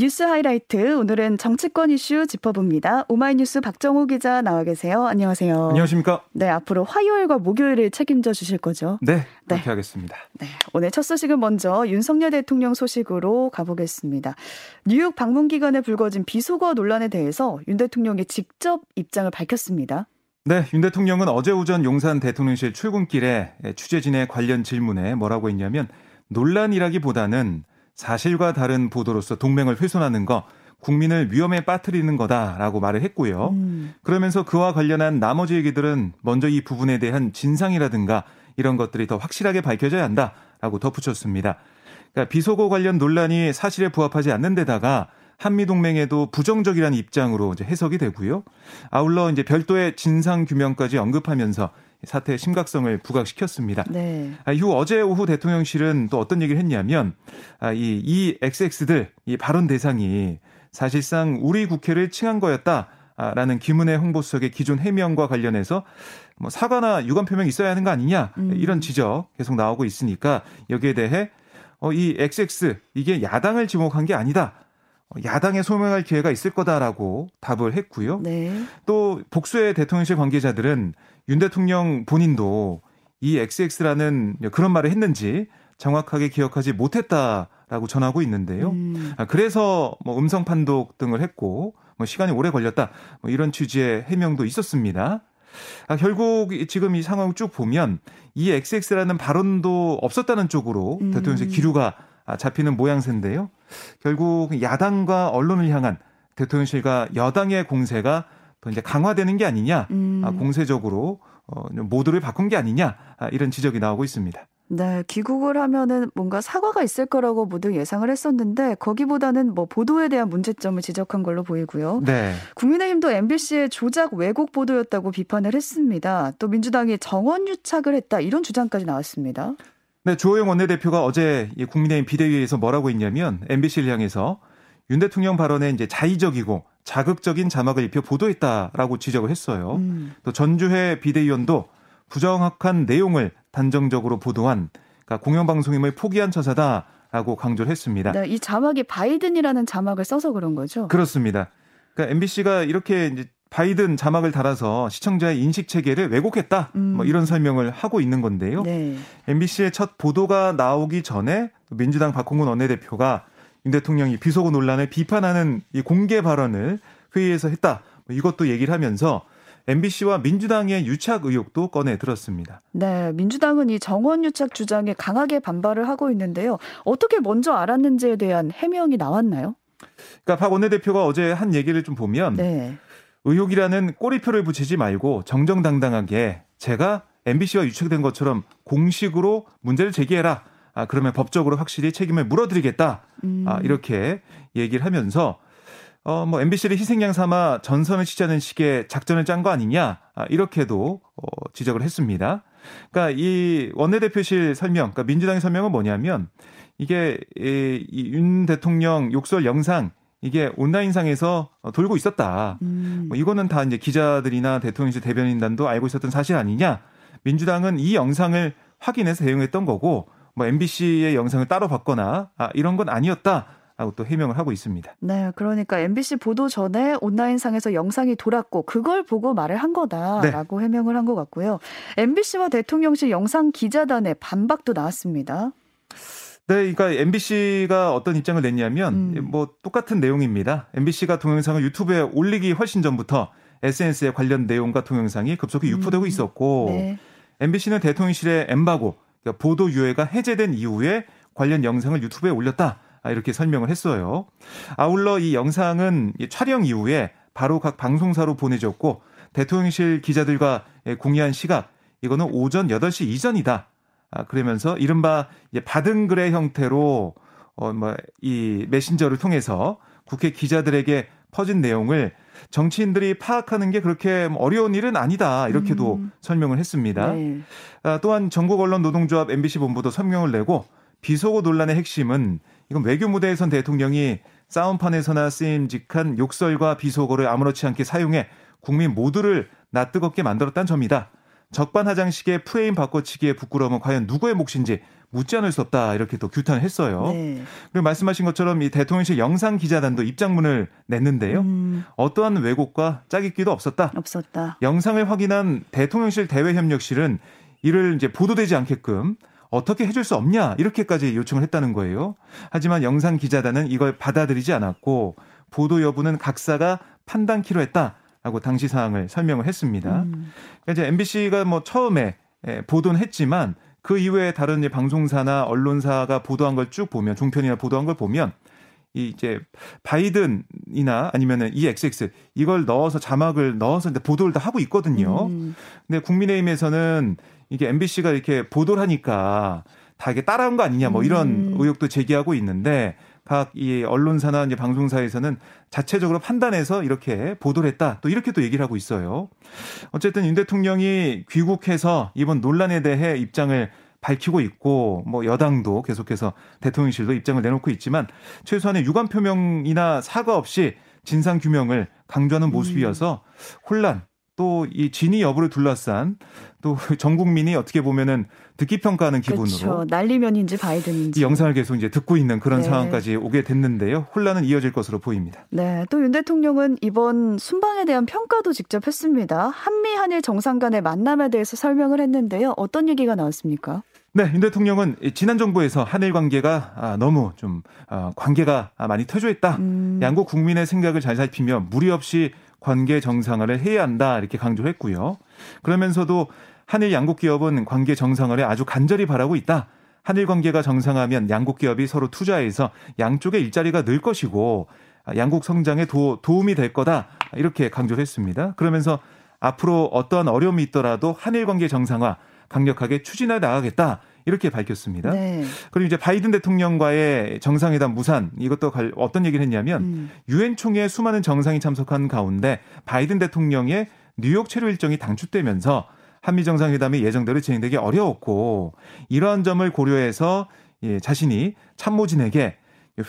뉴스 하이라이트 오늘은 정치권 이슈 짚어봅니다. 오마이뉴스 박정호 기자 나와 계세요. 안녕하세요. 안녕하십니까? 네, 앞으로 화요일과 목요일을 책임져 주실 거죠? 네, 그렇게 네. 하겠습니다. 네, 오늘 첫 소식은 먼저 윤석열 대통령 소식으로 가보겠습니다. 뉴욕 방문 기간에 불거진 비속어 논란에 대해서 윤 대통령이 직접 입장을 밝혔습니다. 네, 윤 대통령은 어제 오전 용산 대통령실 출근길에 취재진의 관련 질문에 뭐라고 했냐면 논란이라기보다는 사실과 다른 보도로서 동맹을 훼손하는 거 국민을 위험에 빠뜨리는 거다라고 말을 했고요. 음. 그러면서 그와 관련한 나머지 얘기들은 먼저 이 부분에 대한 진상이라든가 이런 것들이 더 확실하게 밝혀져야 한다라고 덧붙였습니다. 그러니까 비속어 관련 논란이 사실에 부합하지 않는 데다가 한미 동맹에도 부정적이라는 입장으로 이제 해석이 되고요. 아울러 이제 별도의 진상 규명까지 언급하면서 사태의 심각성을 부각시켰습니다. 네. 아, 이후 어제 오후 대통령실은 또 어떤 얘기를 했냐면 아, 이, 이 XX들 이 발언 대상이 사실상 우리 국회를 칭한 거였다. 라는 김은혜 홍보수석의 기존 해명과 관련해서 뭐 사과나 유감 표명이 있어야 하는 거 아니냐 음. 이런 지적 계속 나오고 있으니까 여기에 대해 어, 이 XX 이게 야당을 지목한 게 아니다. 야당에 소명할 기회가 있을 거다라고 답을 했고요. 네. 또 복수의 대통령실 관계자들은 윤 대통령 본인도 이 XX라는 그런 말을 했는지 정확하게 기억하지 못했다라고 전하고 있는데요. 음. 아, 그래서 뭐 음성 판독 등을 했고 뭐 시간이 오래 걸렸다 뭐 이런 취지의 해명도 있었습니다. 아, 결국 지금 이 상황을 쭉 보면 이 XX라는 발언도 없었다는 쪽으로 음. 대통령실 기류가 아, 잡히는 모양새인데요. 결국 야당과 언론을 향한 대통령실과 여당의 공세가 더 이제 강화되는 게 아니냐, 음. 아, 공세적으로 어, 모두를 바꾼 게 아니냐 아, 이런 지적이 나오고 있습니다. 네, 귀국을 하면은 뭔가 사과가 있을 거라고 모두 예상을 했었는데 거기보다는 뭐 보도에 대한 문제점을 지적한 걸로 보이고요. 네. 국민의힘도 MBC의 조작 왜곡 보도였다고 비판을 했습니다. 또 민주당이 정원 유착을 했다 이런 주장까지 나왔습니다. 네, 주호영 원내대표가 어제 국민의힘 비대위에서 뭐라고 했냐면 MBC를 향해서 윤 대통령 발언에 이제 자의적이고 자극적인 자막을 입혀 보도했다라고 지적을 했어요. 음. 또 전주회 비대위원도 부정확한 내용을 단정적으로 보도한 그러니까 공영방송임을 포기한 처사다라고 강조를 했습니다. 네, 이 자막이 바이든이라는 자막을 써서 그런 거죠? 그렇습니다. 그러니까 MBC가 이렇게 이제 바이든 자막을 달아서 시청자의 인식 체계를 왜곡했다. 음. 뭐 이런 설명을 하고 있는 건데요. 네. MBC의 첫 보도가 나오기 전에 민주당 박홍근 원내대표가 윤 대통령이 비속어 논란을 비판하는 이 공개 발언을 회의에서 했다. 뭐 이것도 얘기를 하면서 MBC와 민주당의 유착 의혹도 꺼내 들었습니다. 네, 민주당은 이 정원 유착 주장에 강하게 반발을 하고 있는데요. 어떻게 먼저 알았는지에 대한 해명이 나왔나요? 그러니까 박 원내대표가 어제 한 얘기를 좀 보면 네. 의혹이라는 꼬리표를 붙이지 말고 정정당당하게 제가 MBC와 유착된 것처럼 공식으로 문제를 제기해라. 아, 그러면 법적으로 확실히 책임을 물어드리겠다. 음. 아, 이렇게 얘기를 하면서 어, 뭐 MBC를 희생양 삼아 전선을 치자는 식의 작전을 짠 거 아니냐. 아, 이렇게도 어, 지적을 했습니다. 그러니까 이 원내대표실 설명, 그러니까 민주당의 설명은 뭐냐면 이게 이윤 대통령 욕설 영상 이게 온라인상에서 돌고 있었다. 음. 뭐 이거는 다 이제 기자들이나 대통령실 대변인단도 알고 있었던 사실 아니냐. 민주당은 이 영상을 확인해서 대응했던 거고 뭐 MBC의 영상을 따로 봤거나 아, 이런 건 아니었다. 라고 또 해명을 하고 있습니다. 네, 그러니까 MBC 보도 전에 온라인상에서 영상이 돌았고 그걸 보고 말을 한 거다라고 네. 해명을 한 것 같고요. MBC와 대통령실 영상 기자단의 반박도 나왔습니다. 네, 그러니까 MBC가 어떤 입장을 냈냐면 음. 뭐 똑같은 내용입니다. MBC가 동영상을 유튜브에 올리기 훨씬 전부터 SNS에 관련 내용과 동영상이 급속히 음. 유포되고 있었고 네. MBC는 대통령실의 엠바고 그러니까 보도 유예가 해제된 이후에 관련 영상을 유튜브에 올렸다 아, 이렇게 설명을 했어요. 아울러 이 영상은 촬영 이후에 바로 각 방송사로 보내졌고 대통령실 기자들과 공유한 시각 이거는 오전 8시 이전이다. 아, 그러면서 이른바 이제 받은 글의 형태로 어, 뭐, 이 메신저를 통해서 국회 기자들에게 퍼진 내용을 정치인들이 파악하는 게 그렇게 어려운 일은 아니다. 이렇게도 음. 설명을 했습니다. 네. 아, 또한 전국 언론 노동조합 MBC 본부도 설명을 내고 비속어 논란의 핵심은 이건 외교 무대에선 대통령이 싸움판에서나 쓰임직한 욕설과 비속어를 아무렇지 않게 사용해 국민 모두를 낯뜨겁게 만들었다는 점이다. 적반하장식의 프레임 바꿔치기에 부끄러움은 과연 누구의 몫인지 묻지 않을 수 없다 이렇게 또 규탄을 했어요. 네. 그리고 말씀하신 것처럼 이 대통령실 영상 기자단도 입장문을 냈는데요. 음. 어떠한 왜곡과 짜깁기도 없었다. 없었다. 영상을 확인한 대통령실 대외협력실은 이를 이제 보도되지 않게끔 어떻게 해줄 수 없냐 이렇게까지 요청을 했다는 거예요. 하지만 영상 기자단은 이걸 받아들이지 않았고 보도 여부는 각사가 판단키로 했다 라고 당시 사항을 설명을 했습니다. 음. 그러니까 이제 MBC가 뭐 처음에 예, 보도는 했지만 그 이후에 다른 방송사나 언론사가 보도한 걸 쭉 보면 종편이나 보도한 걸 보면 이 이제 바이든이나 아니면은 이 XX 이걸 넣어서 자막을 넣어서 보도를 다 하고 있거든요. 음. 근데 국민의힘에서는 이게 MBC가 이렇게 보도를 하니까 다 이게 따라한 거 아니냐 뭐 이런 음. 의혹도 제기하고 있는데 각이 언론사나 이제 방송사에서는 자체적으로 판단해서 이렇게 보도를 했다. 또 이렇게 또 얘기를 하고 있어요. 어쨌든 윤 대통령이 귀국해서 이번 논란에 대해 입장을 밝히고 있고 뭐 여당도 계속해서 대통령실도 입장을 내놓고 있지만 최소한의 유감 표명이나 사과 없이 진상 규명을 강조하는 모습이어서 혼란 또 이 진위 여부를 둘러싼 또 전 국민이 어떻게 보면은 듣기 평가하는 기분으로 그렇죠. 난리면인지 바이든인지 이 영상을 계속 이제 듣고 있는 그런 네. 상황까지 오게 됐는데요. 혼란은 이어질 것으로 보입니다. 네, 또 윤 대통령은 이번 순방에 대한 평가도 직접 했습니다. 한미 한일 정상 간의 만남에 대해서 설명을 했는데요. 어떤 얘기가 나왔습니까? 네, 윤 대통령은 지난 정부에서 한일 관계가 아, 너무 좀 아, 관계가 많이 퇴조했다. 음. 양국 국민의 생각을 잘 살피며 무리 없이 관계 정상화를 해야 한다 이렇게 강조했고요. 그러면서도 한일 양국 기업은 관계 정상화를 아주 간절히 바라고 있다. 한일 관계가 정상화하면 양국 기업이 서로 투자해서 양쪽의 일자리가 늘 것이고 양국 성장에 도, 도움이 될 거다 이렇게 강조를 했습니다. 그러면서 앞으로 어떠한 어려움이 있더라도 한일 관계 정상화 강력하게 추진해 나가겠다. 이렇게 밝혔습니다. 네. 그리고 이제 바이든 대통령과의 정상회담 무산 이것도 어떤 얘기를 했냐면 음. 유엔 음. 총회에 수많은 정상이 참석한 가운데 바이든 대통령의 뉴욕 체류 일정이 당축되면서 한미 정상회담이 예정대로 진행되기 어려웠고 이러한 점을 고려해서 예, 자신이 참모진에게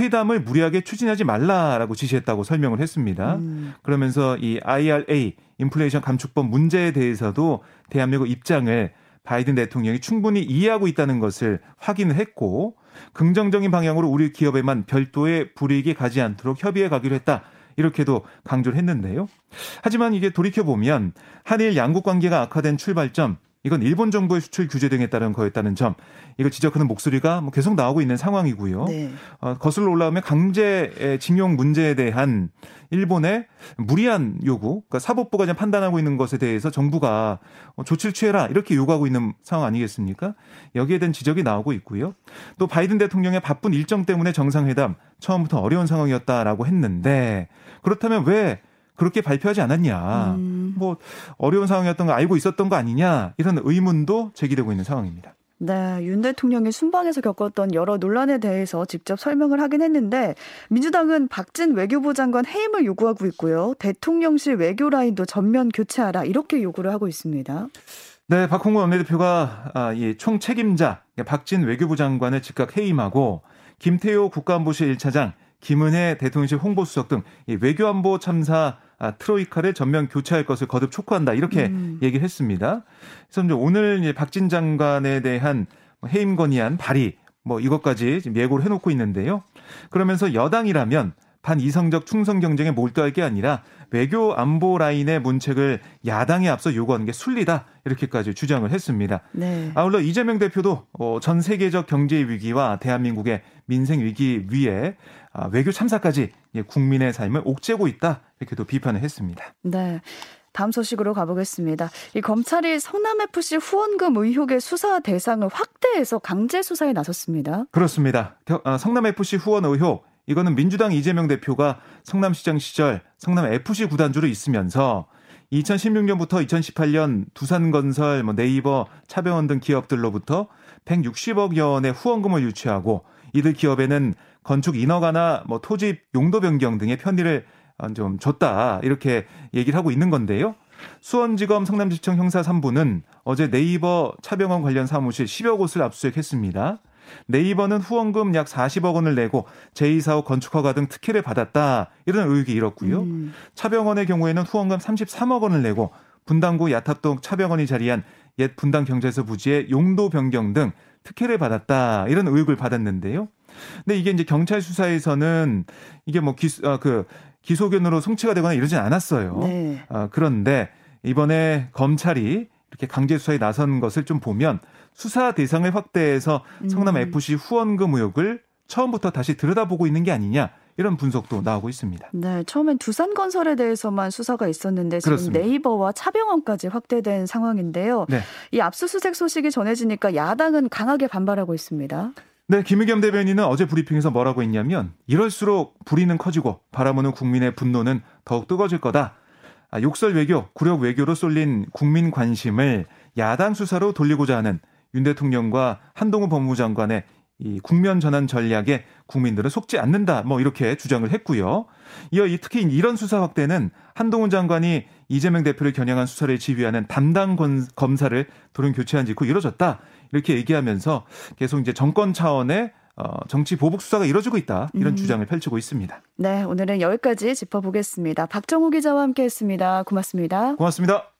회담을 무리하게 추진하지 말라라고 지시했다고 설명을 했습니다. 음. 그러면서 이 IRA 인플레이션 감축법 문제에 대해서도 대한민국 입장을 바이든 대통령이 충분히 이해하고 있다는 것을 확인을 했고 긍정적인 방향으로 우리 기업에만 별도의 불이익이 가지 않도록 협의해 가기로 했다. 이렇게도 강조를 했는데요. 하지만 이게 돌이켜 보면 한일 양국 관계가 악화된 출발점 이건 일본 정부의 수출 규제 등에 따른 거였다는 점 이걸 지적하는 목소리가 뭐 계속 나오고 있는 상황이고요. 네. 어, 거슬러 올라오면 강제 징용 문제에 대한 일본의 무리한 요구, 그러니까 사법부가 지금 판단하고 있는 것에 대해서 정부가 어, 조치를 취해라 이렇게 요구하고 있는 상황 아니겠습니까? 여기에 대한 지적이 나오고 있고요. 또 바이든 대통령의 바쁜 일정 때문에 정상회담 처음부터 어려운 상황이었다라고 했는데 그렇다면 왜 그렇게 발표하지 않았냐. 음. 뭐 어려운 상황이었던 거 알고 있었던 거 아니냐. 이런 의문도 제기되고 있는 상황입니다. 네, 윤 대통령이 순방에서 겪었던 여러 논란에 대해서 직접 설명을 하긴 했는데 민주당은 박진 외교부 장관 해임을 요구하고 있고요. 대통령실 외교 라인도 전면 교체하라 이렇게 요구를 하고 있습니다. 네, 박홍구 원내대표가 아, 이 총책임자 박진 외교부 장관을 즉각 해임하고 김태호 국가안보실 1차장, 김은혜 대통령실 홍보수석 등 외교안보 참사 아, 트로이카를 전면 교체할 것을 거듭 촉구한다 이렇게 음. 얘기를 했습니다. 그래서 이제 오늘 박진 장관에 대한 해임 건의안 발의 뭐 이것까지 지금 예고를 해놓고 있는데요. 그러면서 여당이라면 반이성적 충성 경쟁에 몰두할 게 아니라 외교 안보 라인의 문책을 야당에 앞서 요구하는 게 순리다 이렇게까지 주장을 했습니다. 네. 아울러 이재명 대표도 어, 전 세계적 경제 위기와 대한민국의 민생 위기 위에 아, 외교 참사까지 국민의 삶을 옥죄고 있다 이렇게도 비판을 했습니다. 네. 다음 소식으로 가보겠습니다. 이 검찰이 성남FC 후원금 의혹의 수사 대상을 확대해서 강제 수사에 나섰습니다. 그렇습니다. 아, 성남FC 후원 의혹 이거는 민주당 이재명 대표가 성남시장 시절 성남FC 구단주로 있으면서 2016년부터 2018년 두산건설, 뭐 네이버, 차병원 등 기업들로부터 160억여 원의 후원금을 유치하고 이들 기업에는 건축 인허가나 뭐 토지 용도 변경 등의 편의를 좀 줬다 이렇게 얘기를 하고 있는 건데요. 수원지검 성남지청 형사 3부는 어제 네이버 차병원 관련 사무실 10여 곳을 압수수색했습니다. 네이버는 후원금 약 40억 원을 내고 제2사업 건축허가 등 특혜를 받았다 이런 의혹이 일었고요. 음. 차병원의 경우에는 후원금 33억 원을 내고 분당구 야탑동 차병원이 자리한 옛 분당 경찰서 부지의 용도 변경 등 특혜를 받았다 이런 의혹을 받았는데요. 근데 이게 이제 경찰 수사에서는 이게 뭐 기소 아, 그 기소견으로 송치가 되거나 이러진 않았어요. 네. 아, 그런데 이번에 검찰이 이렇게 강제 수사에 나선 것을 좀 보면 수사 대상을 확대해서 성남 FC 음. 후원금 의혹을 처음부터 다시 들여다보고 있는 게 아니냐 이런 분석도 나오고 있습니다. 네, 처음엔 두산 건설에 대해서만 수사가 있었는데 지금 그렇습니다. 네이버와 차병원까지 확대된 상황인데요. 네. 이 압수수색 소식이 전해지니까 야당은 강하게 반발하고 있습니다. 네, 김의겸 대변인은 어제 브리핑에서 뭐라고 했냐면 이럴수록 불의는 커지고 바라보는 국민의 분노는 더욱 뜨거워질 거다. 아, 욕설 외교, 구력 외교로 쏠린 국민 관심을 야당 수사로 돌리고자 하는 윤 대통령과 한동훈 법무부 장관의 이 국면 전환 전략에 국민들은 속지 않는다. 뭐 이렇게 주장을 했고요. 이어 특히 이런 수사 확대는 한동훈 장관이 이재명 대표를 겨냥한 수사를 지휘하는 담당 검사를 돌연 교체한 직후 이뤄졌다. 이렇게 얘기하면서 계속 이제 정권 차원의 어, 정치 보복 수사가 이뤄지고 있다 이런 음. 주장을 펼치고 있습니다. 네, 오늘은 여기까지 짚어보겠습니다. 박정우 기자와 함께했습니다. 고맙습니다. 고맙습니다.